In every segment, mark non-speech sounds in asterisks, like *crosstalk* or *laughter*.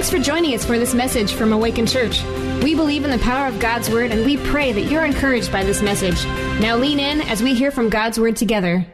Thanks for joining us for this message from Awakened Church. We believe in the power of God's Word and we pray that you're encouraged by this message. Now lean in as we hear from God's Word together.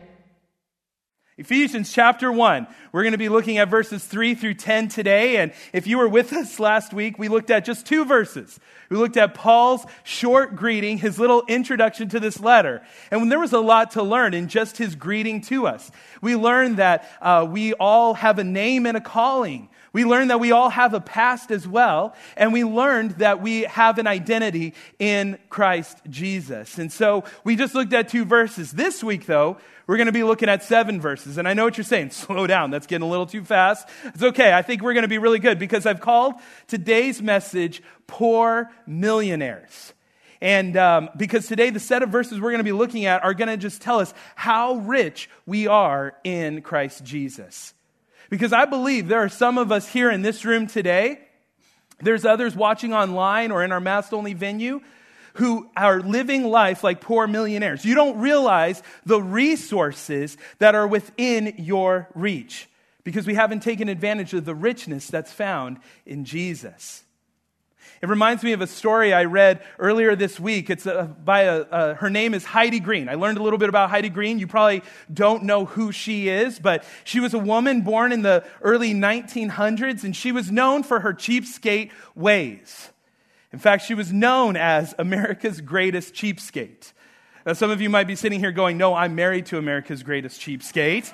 Ephesians chapter 1. We're going to be looking at verses 3 through 10 today. And if you were with us last week, we looked at just two verses. We looked at Paul's short greeting, his little introduction to this letter. And there was a lot to learn in just his greeting to us. We learned that uh, we all have a name and a calling. We learned that we all have a past as well, and we learned that we have an identity in Christ Jesus. And so we just looked at two verses. This week, though, we're going to be looking at seven verses. And I know what you're saying. *laughs* Slow down. That's getting a little too fast. It's okay. I think we're going to be really good because I've called today's message Poor Millionaires. And um, because today, the set of verses we're going to be looking at are going to just tell us how rich we are in Christ Jesus. Because I believe there are some of us here in this room today, there's others watching online or in our mass only venue who are living life like poor millionaires. You don't realize the resources that are within your reach because we haven't taken advantage of the richness that's found in Jesus. It reminds me of a story I read earlier this week. It's a, by a, a, her name is Heidi Green. I learned a little bit about Heidi Green. You probably don't know who she is, but she was a woman born in the early 1900s, and she was known for her cheapskate ways. In fact, she was known as America's greatest cheapskate. Now, some of you might be sitting here going, No, I'm married to America's greatest cheapskate.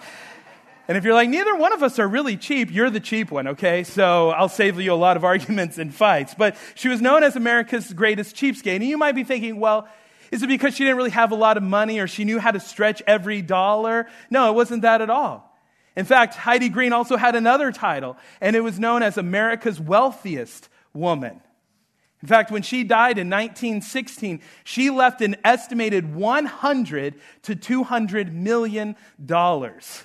And if you're like, neither one of us are really cheap, you're the cheap one, okay? So I'll save you a lot of *laughs* arguments and fights. But she was known as America's greatest cheapskate. And you might be thinking, well, is it because she didn't really have a lot of money or she knew how to stretch every dollar? No, it wasn't that at all. In fact, Heidi Green also had another title, and it was known as America's wealthiest woman. In fact, when she died in 1916, she left an estimated 100 to 200 million dollars.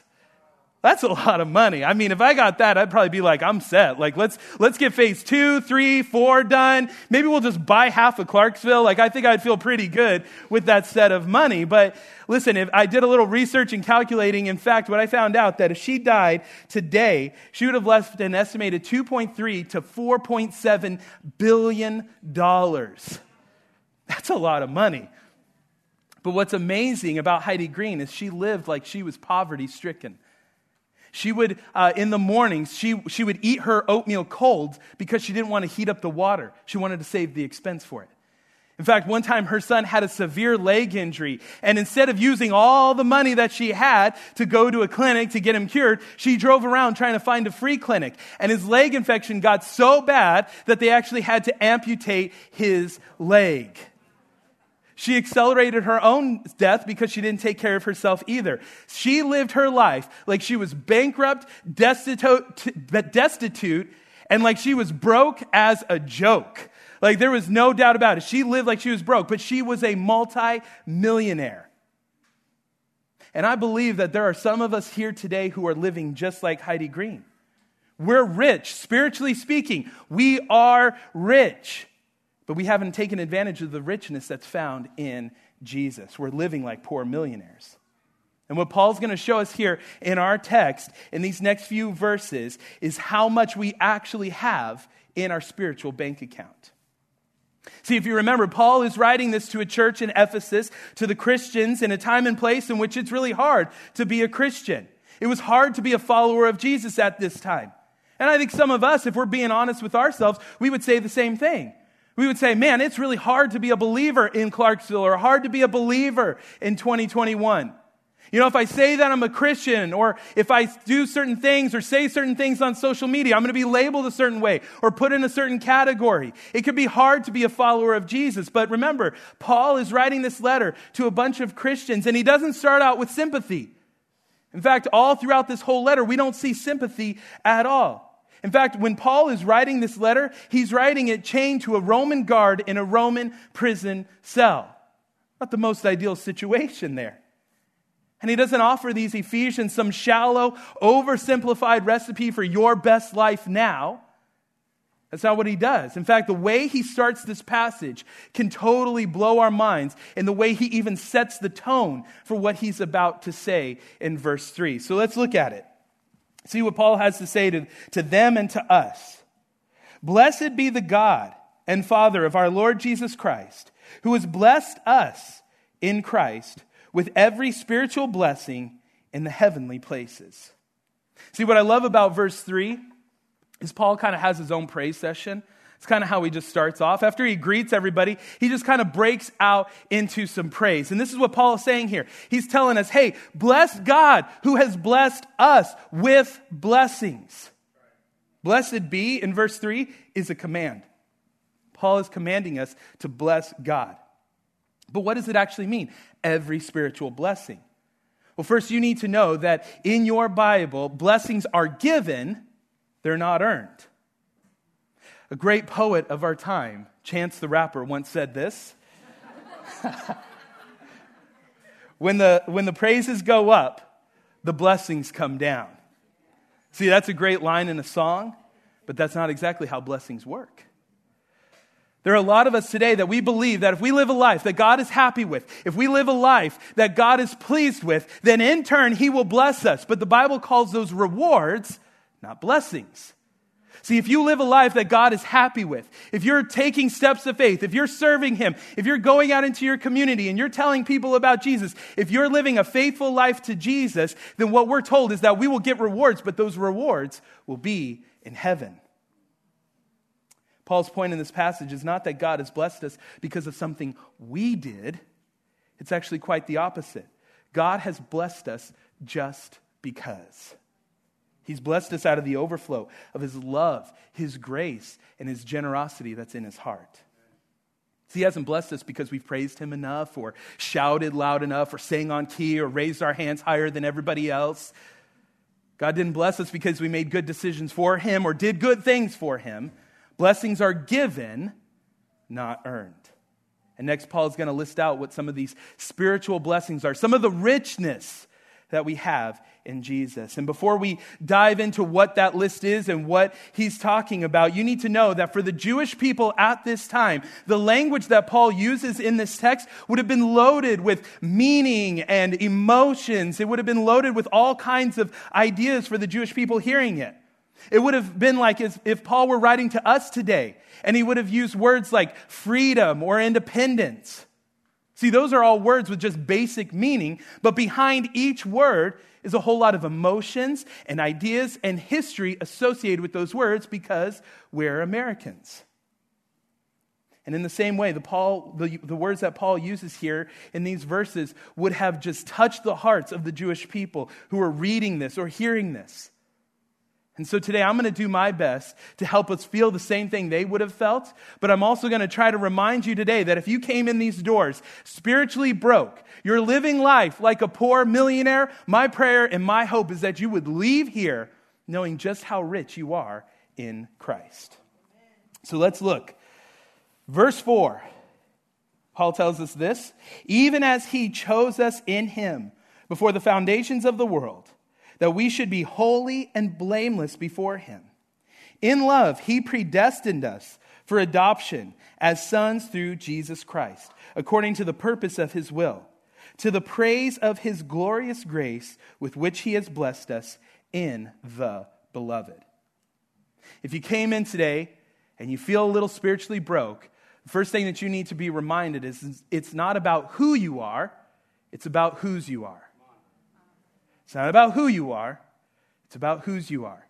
That's a lot of money. I mean, if I got that, I'd probably be like, I'm set. Like, let's, let's get phase two, three, four done. Maybe we'll just buy half of Clarksville. Like, I think I'd feel pretty good with that set of money. But listen, if I did a little research and calculating, in fact, what I found out that if she died today, she would have left an estimated 2.3 to 4.7 billion dollars. That's a lot of money. But what's amazing about Heidi Green is she lived like she was poverty stricken. She would, uh, in the mornings, she, she would eat her oatmeal cold because she didn't want to heat up the water. She wanted to save the expense for it. In fact, one time her son had a severe leg injury, and instead of using all the money that she had to go to a clinic to get him cured, she drove around trying to find a free clinic. And his leg infection got so bad that they actually had to amputate his leg. She accelerated her own death because she didn't take care of herself either. She lived her life like she was bankrupt, destitute, destitute and like she was broke as a joke. Like there was no doubt about it. She lived like she was broke, but she was a multi-millionaire. And I believe that there are some of us here today who are living just like Heidi Green. We're rich, spiritually speaking. We are rich. But we haven't taken advantage of the richness that's found in Jesus. We're living like poor millionaires. And what Paul's going to show us here in our text, in these next few verses, is how much we actually have in our spiritual bank account. See, if you remember, Paul is writing this to a church in Ephesus, to the Christians, in a time and place in which it's really hard to be a Christian. It was hard to be a follower of Jesus at this time. And I think some of us, if we're being honest with ourselves, we would say the same thing we would say, man, it's really hard to be a believer in Clarksville or hard to be a believer in 2021. You know, if I say that I'm a Christian or if I do certain things or say certain things on social media, I'm going to be labeled a certain way or put in a certain category. It could be hard to be a follower of Jesus. But remember, Paul is writing this letter to a bunch of Christians and he doesn't start out with sympathy. In fact, all throughout this whole letter, we don't see sympathy at all. In fact, when Paul is writing this letter, he's writing it chained to a Roman guard in a Roman prison cell. Not the most ideal situation there. And he doesn't offer these Ephesians some shallow, oversimplified recipe for your best life now. That's not what he does. In fact, the way he starts this passage can totally blow our minds in the way he even sets the tone for what he's about to say in verse 3. So let's look at it. See what Paul has to say to, to them and to us. Blessed be the God and Father of our Lord Jesus Christ, who has blessed us in Christ with every spiritual blessing in the heavenly places. See, what I love about verse 3 is Paul kind of has his own praise session. It's kind of how he just starts off. After he greets everybody, he just kind of breaks out into some praise. And this is what Paul is saying here. He's telling us, hey, bless God who has blessed us with blessings. Blessed be, in verse 3, is a command. Paul is commanding us to bless God. But what does it actually mean? Every spiritual blessing. Well, first, you need to know that in your Bible, blessings are given, they're not earned. A great poet of our time, Chance the Rapper, once said this *laughs* when, the, when the praises go up, the blessings come down. See, that's a great line in a song, but that's not exactly how blessings work. There are a lot of us today that we believe that if we live a life that God is happy with, if we live a life that God is pleased with, then in turn He will bless us. But the Bible calls those rewards, not blessings. See, if you live a life that God is happy with, if you're taking steps of faith, if you're serving Him, if you're going out into your community and you're telling people about Jesus, if you're living a faithful life to Jesus, then what we're told is that we will get rewards, but those rewards will be in heaven. Paul's point in this passage is not that God has blessed us because of something we did, it's actually quite the opposite. God has blessed us just because. He's blessed us out of the overflow of His love, His grace, and His generosity that's in His heart. See, He hasn't blessed us because we've praised Him enough, or shouted loud enough, or sang on key, or raised our hands higher than everybody else. God didn't bless us because we made good decisions for Him or did good things for Him. Blessings are given, not earned. And next, Paul is going to list out what some of these spiritual blessings are, some of the richness that we have in Jesus. And before we dive into what that list is and what he's talking about, you need to know that for the Jewish people at this time, the language that Paul uses in this text would have been loaded with meaning and emotions. It would have been loaded with all kinds of ideas for the Jewish people hearing it. It would have been like if Paul were writing to us today and he would have used words like freedom or independence. See, those are all words with just basic meaning, but behind each word is a whole lot of emotions and ideas and history associated with those words because we're Americans. And in the same way, the, Paul, the, the words that Paul uses here in these verses would have just touched the hearts of the Jewish people who were reading this or hearing this. And so today I'm going to do my best to help us feel the same thing they would have felt, but I'm also going to try to remind you today that if you came in these doors spiritually broke, you're living life like a poor millionaire, my prayer and my hope is that you would leave here knowing just how rich you are in Christ. So let's look. Verse 4. Paul tells us this, even as he chose us in him before the foundations of the world that we should be holy and blameless before him. In love, he predestined us for adoption as sons through Jesus Christ, according to the purpose of his will, to the praise of his glorious grace with which he has blessed us in the beloved. If you came in today and you feel a little spiritually broke, the first thing that you need to be reminded is it's not about who you are, it's about whose you are. It's not about who you are, it's about whose you are.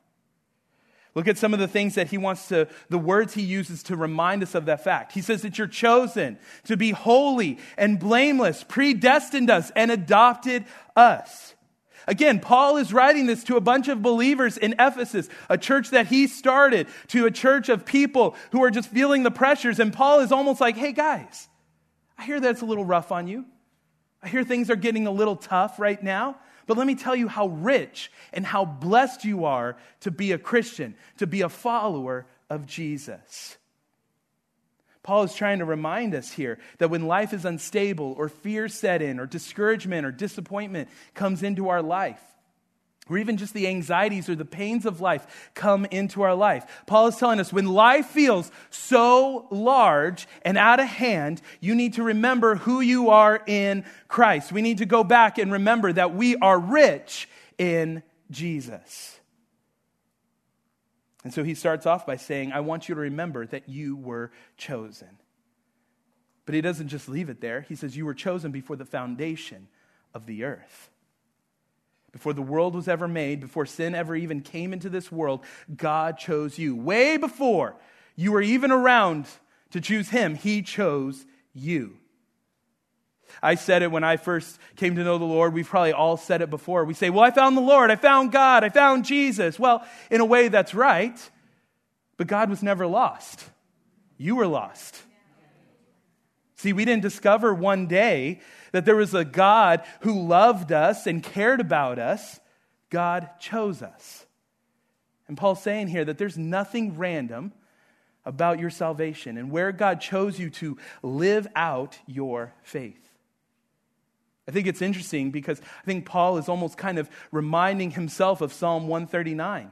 Look at some of the things that he wants to, the words he uses to remind us of that fact. He says that you're chosen to be holy and blameless, predestined us, and adopted us. Again, Paul is writing this to a bunch of believers in Ephesus, a church that he started, to a church of people who are just feeling the pressures. And Paul is almost like, hey, guys, I hear that's a little rough on you. I hear things are getting a little tough right now. But let me tell you how rich and how blessed you are to be a Christian, to be a follower of Jesus. Paul is trying to remind us here that when life is unstable or fear set in or discouragement or disappointment comes into our life, or even just the anxieties or the pains of life come into our life. Paul is telling us when life feels so large and out of hand, you need to remember who you are in Christ. We need to go back and remember that we are rich in Jesus. And so he starts off by saying, I want you to remember that you were chosen. But he doesn't just leave it there. He says, You were chosen before the foundation of the earth. Before the world was ever made, before sin ever even came into this world, God chose you. Way before you were even around to choose him, he chose you. I said it when I first came to know the Lord. We've probably all said it before. We say, Well, I found the Lord. I found God. I found Jesus. Well, in a way, that's right. But God was never lost. You were lost. See, we didn't discover one day that there was a God who loved us and cared about us. God chose us. And Paul's saying here that there's nothing random about your salvation and where God chose you to live out your faith. I think it's interesting because I think Paul is almost kind of reminding himself of Psalm 139.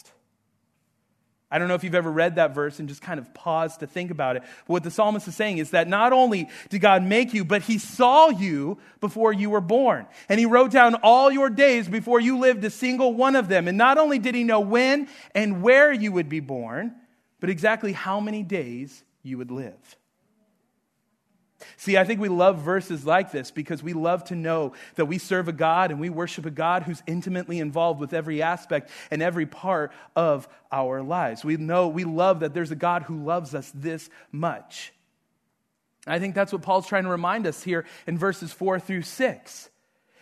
I don't know if you've ever read that verse and just kind of paused to think about it. But what the psalmist is saying is that not only did God make you, but he saw you before you were born. And he wrote down all your days before you lived a single one of them. And not only did he know when and where you would be born, but exactly how many days you would live. See, I think we love verses like this because we love to know that we serve a God and we worship a God who's intimately involved with every aspect and every part of our lives. We know, we love that there's a God who loves us this much. I think that's what Paul's trying to remind us here in verses 4 through 6.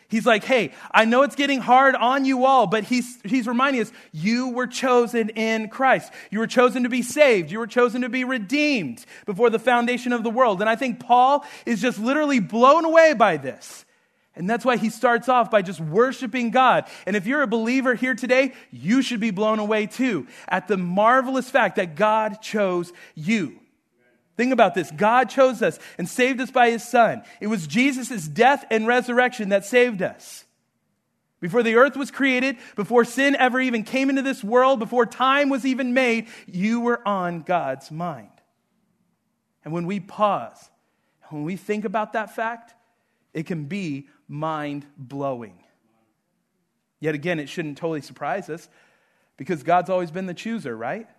He's like, hey, I know it's getting hard on you all, but he's, he's reminding us, you were chosen in Christ. You were chosen to be saved. You were chosen to be redeemed before the foundation of the world. And I think Paul is just literally blown away by this. And that's why he starts off by just worshiping God. And if you're a believer here today, you should be blown away too at the marvelous fact that God chose you. Think about this. God chose us and saved us by his son. It was Jesus' death and resurrection that saved us. Before the earth was created, before sin ever even came into this world, before time was even made, you were on God's mind. And when we pause, when we think about that fact, it can be mind blowing. Yet again, it shouldn't totally surprise us because God's always been the chooser, right?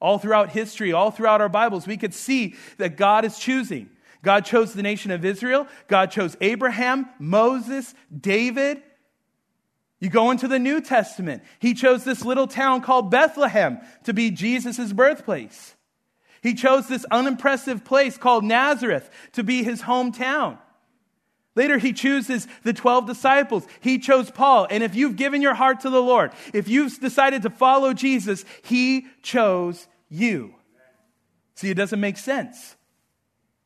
All throughout history, all throughout our Bibles, we could see that God is choosing. God chose the nation of Israel. God chose Abraham, Moses, David. You go into the New Testament. He chose this little town called Bethlehem to be Jesus' birthplace. He chose this unimpressive place called Nazareth to be his hometown. Later, he chooses the 12 disciples. He chose Paul. And if you've given your heart to the Lord, if you've decided to follow Jesus, he chose you. See, it doesn't make sense.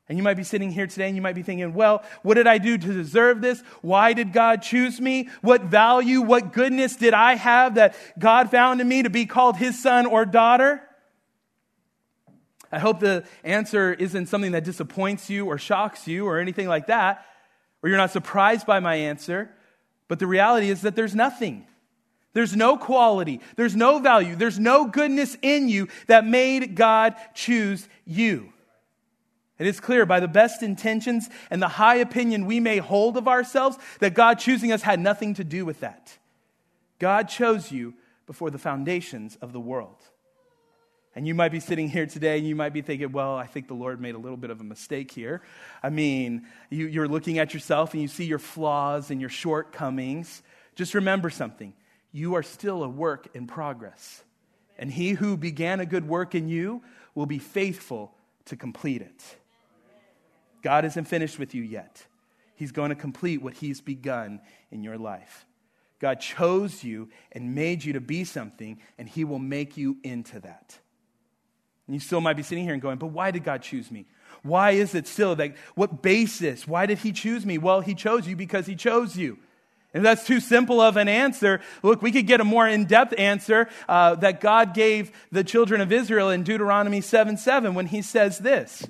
And you might be sitting here today and you might be thinking, well, what did I do to deserve this? Why did God choose me? What value, what goodness did I have that God found in me to be called his son or daughter? I hope the answer isn't something that disappoints you or shocks you or anything like that or you're not surprised by my answer, but the reality is that there's nothing. There's no quality, there's no value, there's no goodness in you that made God choose you. It is clear by the best intentions and the high opinion we may hold of ourselves that God choosing us had nothing to do with that. God chose you before the foundations of the world. And you might be sitting here today and you might be thinking, well, I think the Lord made a little bit of a mistake here. I mean, you, you're looking at yourself and you see your flaws and your shortcomings. Just remember something you are still a work in progress. And he who began a good work in you will be faithful to complete it. God isn't finished with you yet. He's going to complete what he's begun in your life. God chose you and made you to be something, and he will make you into that. And you still might be sitting here and going, but why did God choose me? Why is it still that, what basis? Why did He choose me? Well, He chose you because He chose you. If that's too simple of an answer, look, we could get a more in depth answer uh, that God gave the children of Israel in Deuteronomy 7 7 when he says this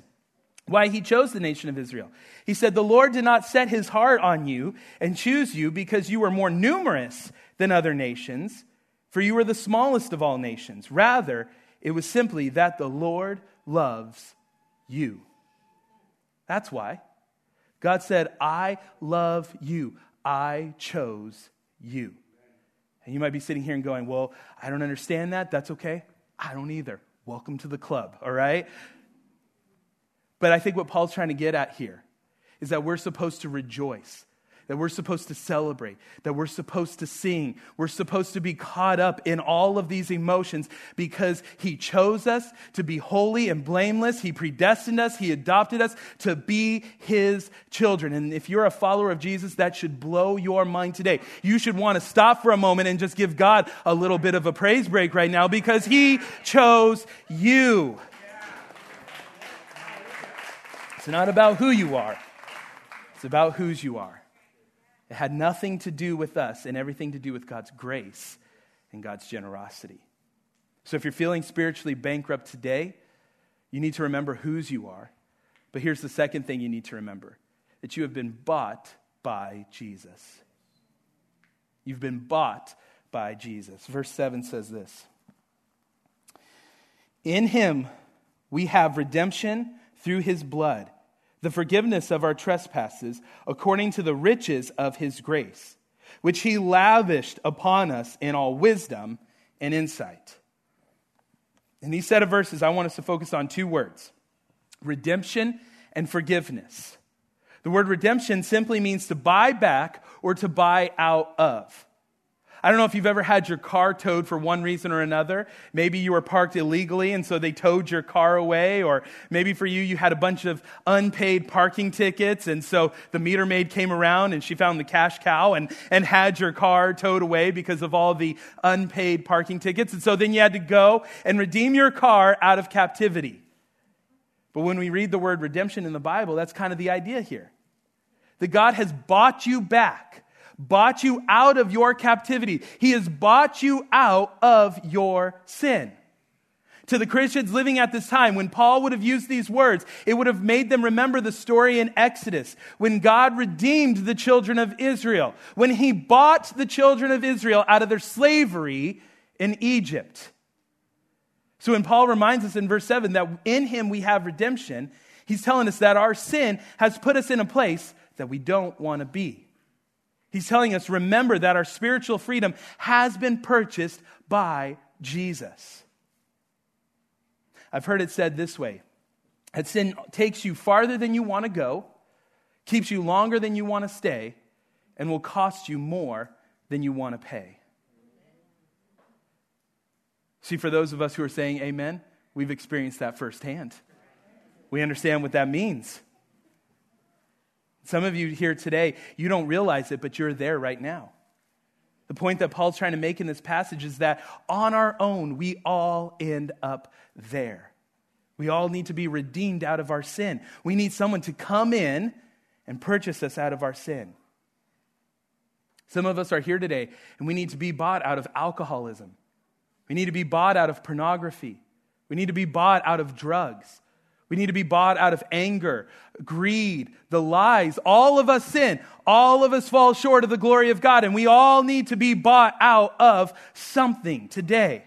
why he chose the nation of Israel. He said, The Lord did not set his heart on you and choose you because you were more numerous than other nations, for you were the smallest of all nations. Rather, it was simply that the Lord loves you. That's why. God said, I love you. I chose you. And you might be sitting here and going, Well, I don't understand that. That's okay. I don't either. Welcome to the club, all right? But I think what Paul's trying to get at here is that we're supposed to rejoice, that we're supposed to celebrate, that we're supposed to sing. We're supposed to be caught up in all of these emotions because He chose us to be holy and blameless. He predestined us, He adopted us to be His children. And if you're a follower of Jesus, that should blow your mind today. You should want to stop for a moment and just give God a little bit of a praise break right now because He chose you. It's not about who you are, it's about whose you are. It had nothing to do with us and everything to do with God's grace and God's generosity. So if you're feeling spiritually bankrupt today, you need to remember whose you are. But here's the second thing you need to remember that you have been bought by Jesus. You've been bought by Jesus. Verse 7 says this In him we have redemption through his blood, the forgiveness of our trespasses, according to the riches of his grace, which he lavished upon us in all wisdom and insight. In these set of verses, I want us to focus on two words redemption and forgiveness. The word redemption simply means to buy back or to buy out of. I don't know if you've ever had your car towed for one reason or another. Maybe you were parked illegally and so they towed your car away, or maybe for you, you had a bunch of unpaid parking tickets and so the meter maid came around and she found the cash cow and, and had your car towed away because of all the unpaid parking tickets. And so then you had to go and redeem your car out of captivity. But when we read the word redemption in the Bible, that's kind of the idea here. That God has bought you back bought you out of your captivity. He has bought you out of your sin. To the Christians living at this time, when Paul would have used these words, it would have made them remember the story in Exodus when God redeemed the children of Israel, when he bought the children of Israel out of their slavery in Egypt. So when Paul reminds us in verse 7 that in him we have redemption, he's telling us that our sin has put us in a place that we don't want to be. He's telling us, remember that our spiritual freedom has been purchased by Jesus. I've heard it said this way that sin takes you farther than you want to go, keeps you longer than you want to stay, and will cost you more than you want to pay. See, for those of us who are saying amen, we've experienced that firsthand. We understand what that means. Some of you here today, you don't realize it, but you're there right now. The point that Paul's trying to make in this passage is that on our own, we all end up there. We all need to be redeemed out of our sin. We need someone to come in and purchase us out of our sin. Some of us are here today, and we need to be bought out of alcoholism. We need to be bought out of pornography. We need to be bought out of drugs. We need to be bought out of anger, greed, the lies. All of us sin. All of us fall short of the glory of God, and we all need to be bought out of something today.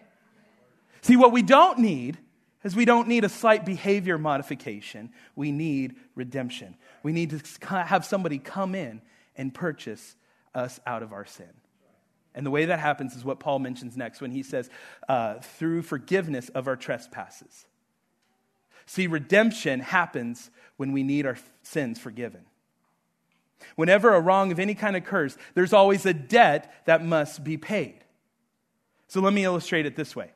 See, what we don't need is we don't need a slight behavior modification. We need redemption. We need to have somebody come in and purchase us out of our sin. And the way that happens is what Paul mentions next when he says, uh, through forgiveness of our trespasses. See, redemption happens when we need our sins forgiven. Whenever a wrong of any kind occurs, there's always a debt that must be paid. So let me illustrate it this way.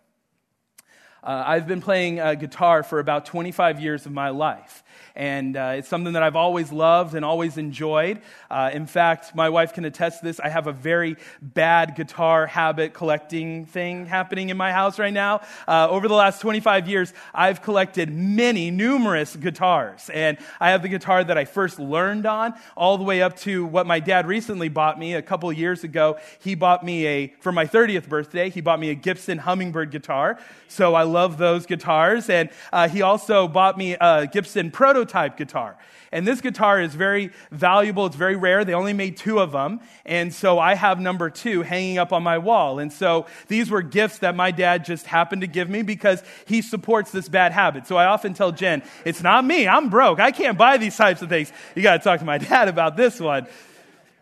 Uh, I've been playing uh, guitar for about 25 years of my life and uh, it's something that I've always loved and always enjoyed. Uh, in fact, my wife can attest to this. I have a very bad guitar habit collecting thing happening in my house right now. Uh, over the last 25 years, I've collected many, numerous guitars, and I have the guitar that I first learned on, all the way up to what my dad recently bought me a couple years ago. He bought me a, for my 30th birthday, he bought me a Gibson Hummingbird guitar. So I love those guitars. And uh, he also bought me a Gibson prototype guitar. And this guitar is very valuable. It's very rare. They only made two of them. And so I have number two hanging up on my wall. And so these were gifts that my dad just happened to give me because he supports this bad habit. So I often tell Jen, it's not me. I'm broke. I can't buy these types of things. You got to talk to my *laughs* dad about this one.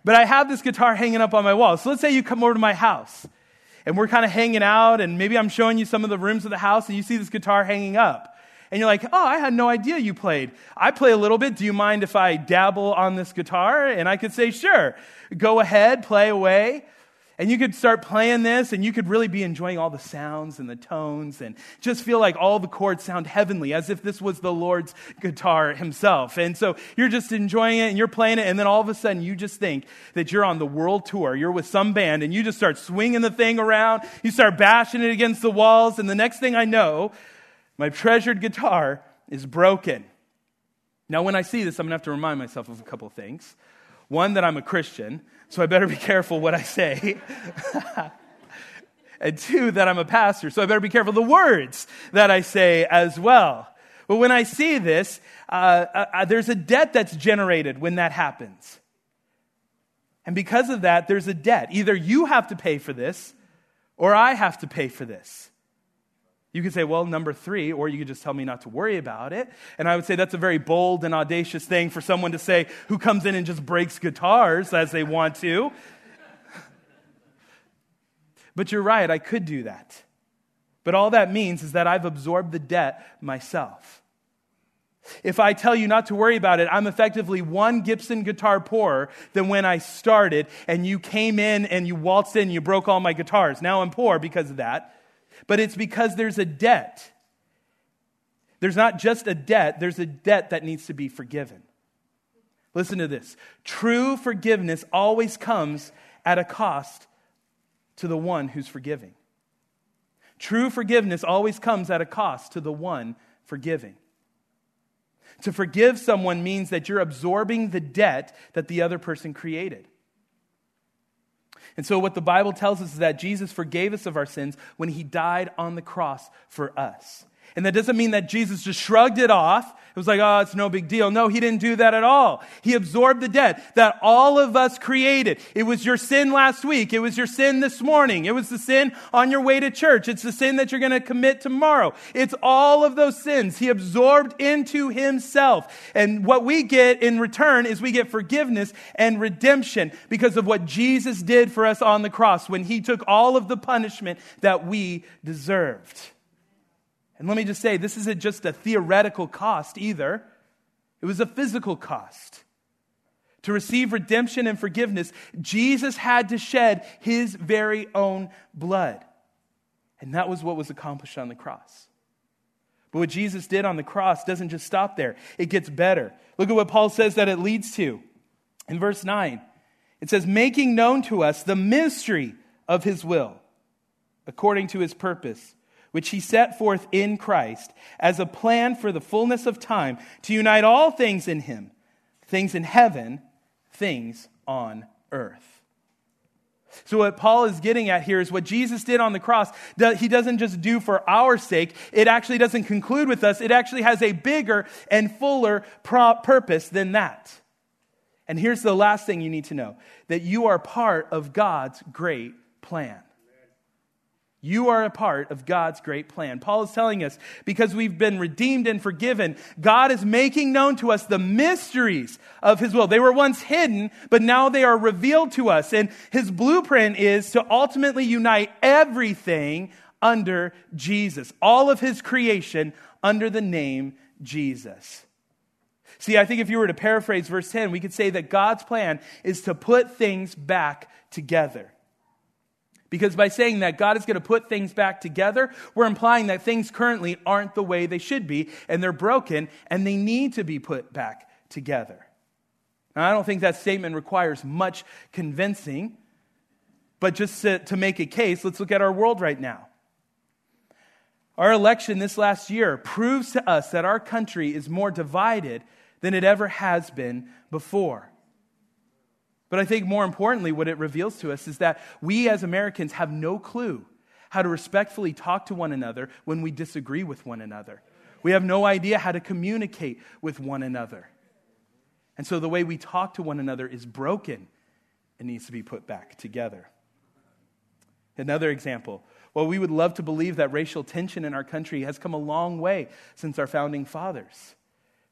But I have this guitar hanging up on my wall. So let's say you come over to my house and we're kind of hanging out, and maybe I'm showing you some of the rooms of the house, and you see this guitar hanging up. And you're like, oh, I had no idea you played. I play a little bit. Do you mind if I dabble on this guitar? And I could say, sure. Go ahead, play away. And you could start playing this and you could really be enjoying all the sounds and the tones and just feel like all the chords sound heavenly as if this was the Lord's guitar himself. And so you're just enjoying it and you're playing it and then all of a sudden you just think that you're on the world tour. You're with some band and you just start swinging the thing around. You start bashing it against the walls and the next thing I know, my treasured guitar is broken. Now when I see this, I'm going to have to remind myself of a couple things. One, that I'm a Christian so I better be careful what I say. *laughs* and two, that I'm a pastor, so I better be careful the words that I say as well. But when I see this, uh, uh, uh, there's a debt that's generated when that happens. And because of that, there's a debt. Either you have to pay for this, or I have to pay for this. You could say, well, number three, or you could just tell me not to worry about it. And I would say that's a very bold and audacious thing for someone to say who comes in and just breaks guitars as they want to. but you're right, I could do that. But all that means is that I've absorbed the debt myself. If I tell you not to worry about it, I'm effectively one Gibson guitar poorer than when I started, and you came in and you waltzed in and you broke all my guitars. Now I'm poor because of that but it's because there's a debt. There's not just a debt, there's a debt that needs to be forgiven. Listen to this true forgiveness always comes at a cost to the one who's forgiving. True forgiveness always comes at a cost to the one forgiving. To forgive someone means that you're absorbing the debt that the other person created. And so, what the Bible tells us is that Jesus forgave us of our sins when he died on the cross for us. And that doesn't mean that Jesus just shrugged it off. It was like, oh, it's no big deal. No, he didn't do that at all. He absorbed the debt that all of us created. It was your sin last week. It was your sin this morning. It was the sin on your way to church. It's the sin that you're going to commit tomorrow. It's all of those sins he absorbed into himself. And what we get in return is we get forgiveness and redemption because of what Jesus did for us on the cross when he took all of the punishment that we deserved. And let me just say, this isn't just a theoretical cost either, it was a physical cost. To receive redemption and forgiveness, Jesus had to shed his very own blood. And that was what was accomplished on the cross. But what Jesus did on the cross doesn't just stop there, it gets better. Look at what Paul says that it leads to. In verse 9, it says, making known to us the mystery of his will, according to his purpose which he set forth in Christ as a plan for the fullness of time to unite all things in him, things in heaven, things on earth. So, what Paul is getting at here is what Jesus did on the cross, he doesn't just do for our sake. It actually doesn't conclude with us. It actually has a bigger and fuller purpose than that. And here's the last thing you need to know that you are part of God's great plan. You are a part of God's great plan. Paul is telling us because we've been redeemed and forgiven, God is making known to us the mysteries of his will. They were once hidden, but now they are revealed to us. And his blueprint is to ultimately unite everything under Jesus, all of his creation under the name Jesus. See, I think if you were to paraphrase verse 10, we could say that God's plan is to put things back together. Because by saying that God is going to put things back together, we're implying that things currently aren't the way they should be, and they're broken, and they need to be put back together. Now, I don't think that statement requires much convincing, but just to, to make a case, let's look at our world right now. Our election this last year proves to us that our country is more divided than it ever has been before. But I think more importantly, what it reveals to us is that we as Americans have no clue how to respectfully talk to one another when we disagree with one another. We have no idea how to communicate with one another. And so the way we talk to one another is broken and needs to be put back together. Another example. Well, we would love to believe that racial tension in our country has come a long way since our founding fathers.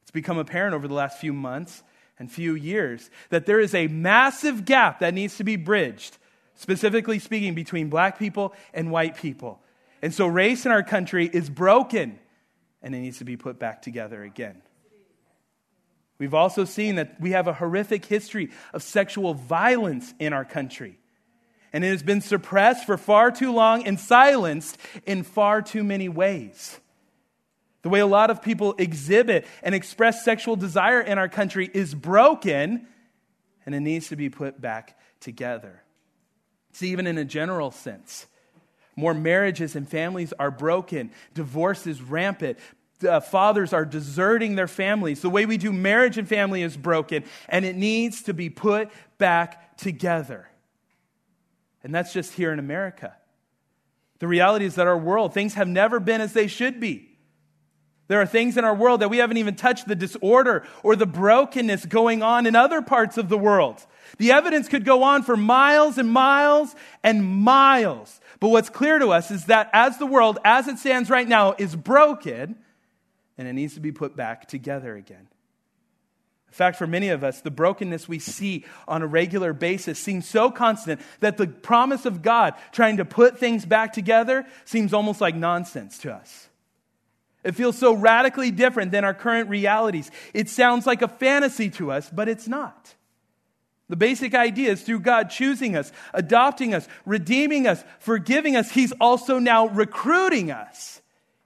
It's become apparent over the last few months and few years that there is a massive gap that needs to be bridged, specifically speaking, between black people and white people. And so race in our country is broken and it needs to be put back together again. We've also seen that we have a horrific history of sexual violence in our country. And it has been suppressed for far too long and silenced in far too many ways. The way a lot of people exhibit and express sexual desire in our country is broken and it needs to be put back together. See, even in a general sense, more marriages and families are broken, divorce is rampant. Uh, fathers are deserting their families. The way we do marriage and family is broken, and it needs to be put back together. And that's just here in America. The reality is that our world, things have never been as they should be. There are things in our world that we haven't even touched the disorder or the brokenness going on in other parts of the world. The evidence could go on for miles and miles and miles. But what's clear to us is that as the world, as it stands right now, is broken, and it needs to be put back together again. In fact, for many of us, the brokenness we see on a regular basis seems so constant that the promise of God trying to put things back together seems almost like nonsense to us. It feels so radically different than our current realities. It sounds like a fantasy to us, but it's not. The basic idea is through God choosing us, adopting us, redeeming us, forgiving us, He's also now recruiting us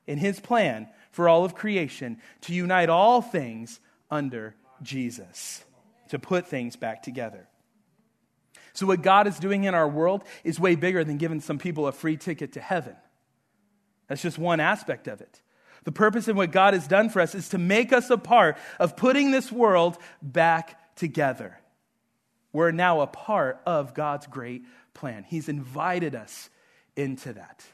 in His plan for all of creation to unite all things under Jesus, to put things back together. So, what God is doing in our world is way bigger than giving some people a free ticket to heaven. That's just one aspect of it. The purpose in what God has done for us is to make us a part of putting this world back together. We're now a part of God's great plan. He's invited us into that.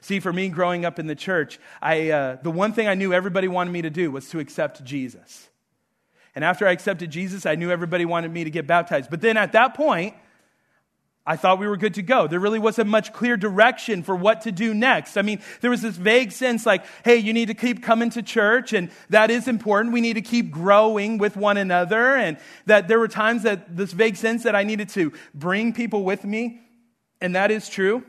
See, for me, growing up in the church, I, uh, the one thing I knew everybody wanted me to do was to accept Jesus. And after I accepted Jesus, I knew everybody wanted me to get baptized. But then at that point, I thought we were good to go. There really wasn't much clear direction for what to do next. I mean, there was this vague sense like, hey, you need to keep coming to church, and that is important. We need to keep growing with one another. And that there were times that this vague sense that I needed to bring people with me, and that is true.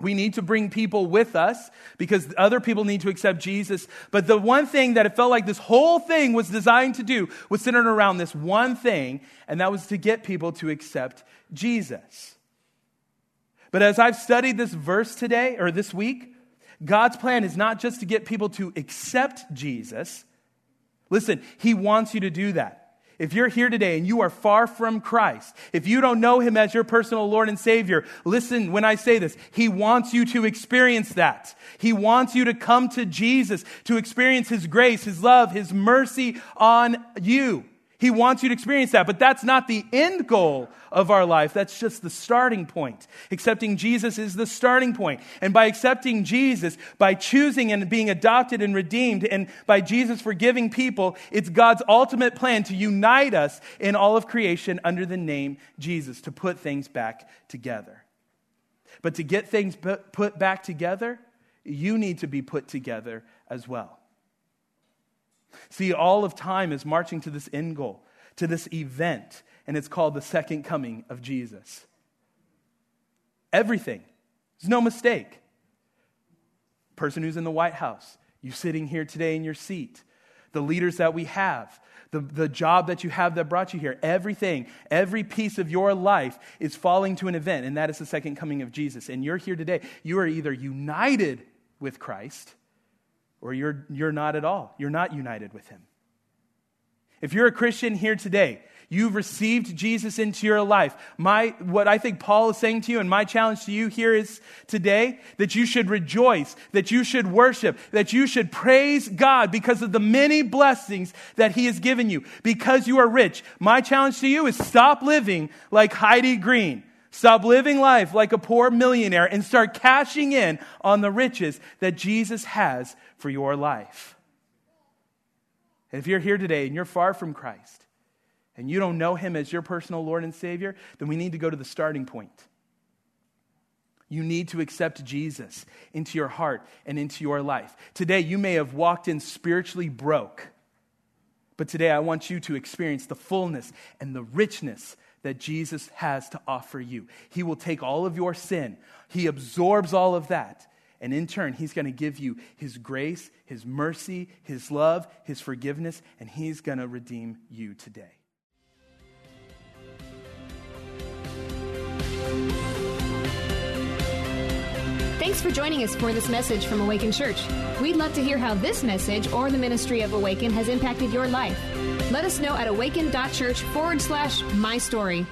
We need to bring people with us because other people need to accept Jesus. But the one thing that it felt like this whole thing was designed to do was centered around this one thing, and that was to get people to accept Jesus. But as I've studied this verse today or this week, God's plan is not just to get people to accept Jesus. Listen, He wants you to do that. If you're here today and you are far from Christ, if you don't know Him as your personal Lord and Savior, listen when I say this. He wants you to experience that. He wants you to come to Jesus to experience His grace, His love, His mercy on you. He wants you to experience that, but that's not the end goal of our life. That's just the starting point. Accepting Jesus is the starting point. And by accepting Jesus, by choosing and being adopted and redeemed, and by Jesus forgiving people, it's God's ultimate plan to unite us in all of creation under the name Jesus, to put things back together. But to get things put back together, you need to be put together as well. See, all of time is marching to this end goal, to this event, and it's called the second coming of Jesus. Everything. There's no mistake. Person who's in the White House, you sitting here today in your seat, the leaders that we have, the, the job that you have that brought you here. Everything, every piece of your life is falling to an event, and that is the second coming of Jesus. And you're here today. You are either united with Christ or you're, you're not at all. You're not united with him. If you're a Christian here today, you've received Jesus into your life. My, what I think Paul is saying to you, and my challenge to you here is today that you should rejoice, that you should worship, that you should praise God because of the many blessings that he has given you, because you are rich. My challenge to you is stop living like Heidi Green. Stop living life like a poor millionaire and start cashing in on the riches that Jesus has for your life. And if you're here today and you're far from Christ and you don't know him as your personal Lord and Savior, then we need to go to the starting point. You need to accept Jesus into your heart and into your life. Today, you may have walked in spiritually broke, but today I want you to experience the fullness and the richness that Jesus has to offer you. He will take all of your sin, He absorbs all of that, and in turn, He's going to give you His grace, His mercy, His love, His forgiveness, and He's going to redeem you today. Thanks for joining us for this message from Awaken Church. We'd love to hear how this message or the ministry of Awaken has impacted your life. Let us know at awaken.church forward slash my story.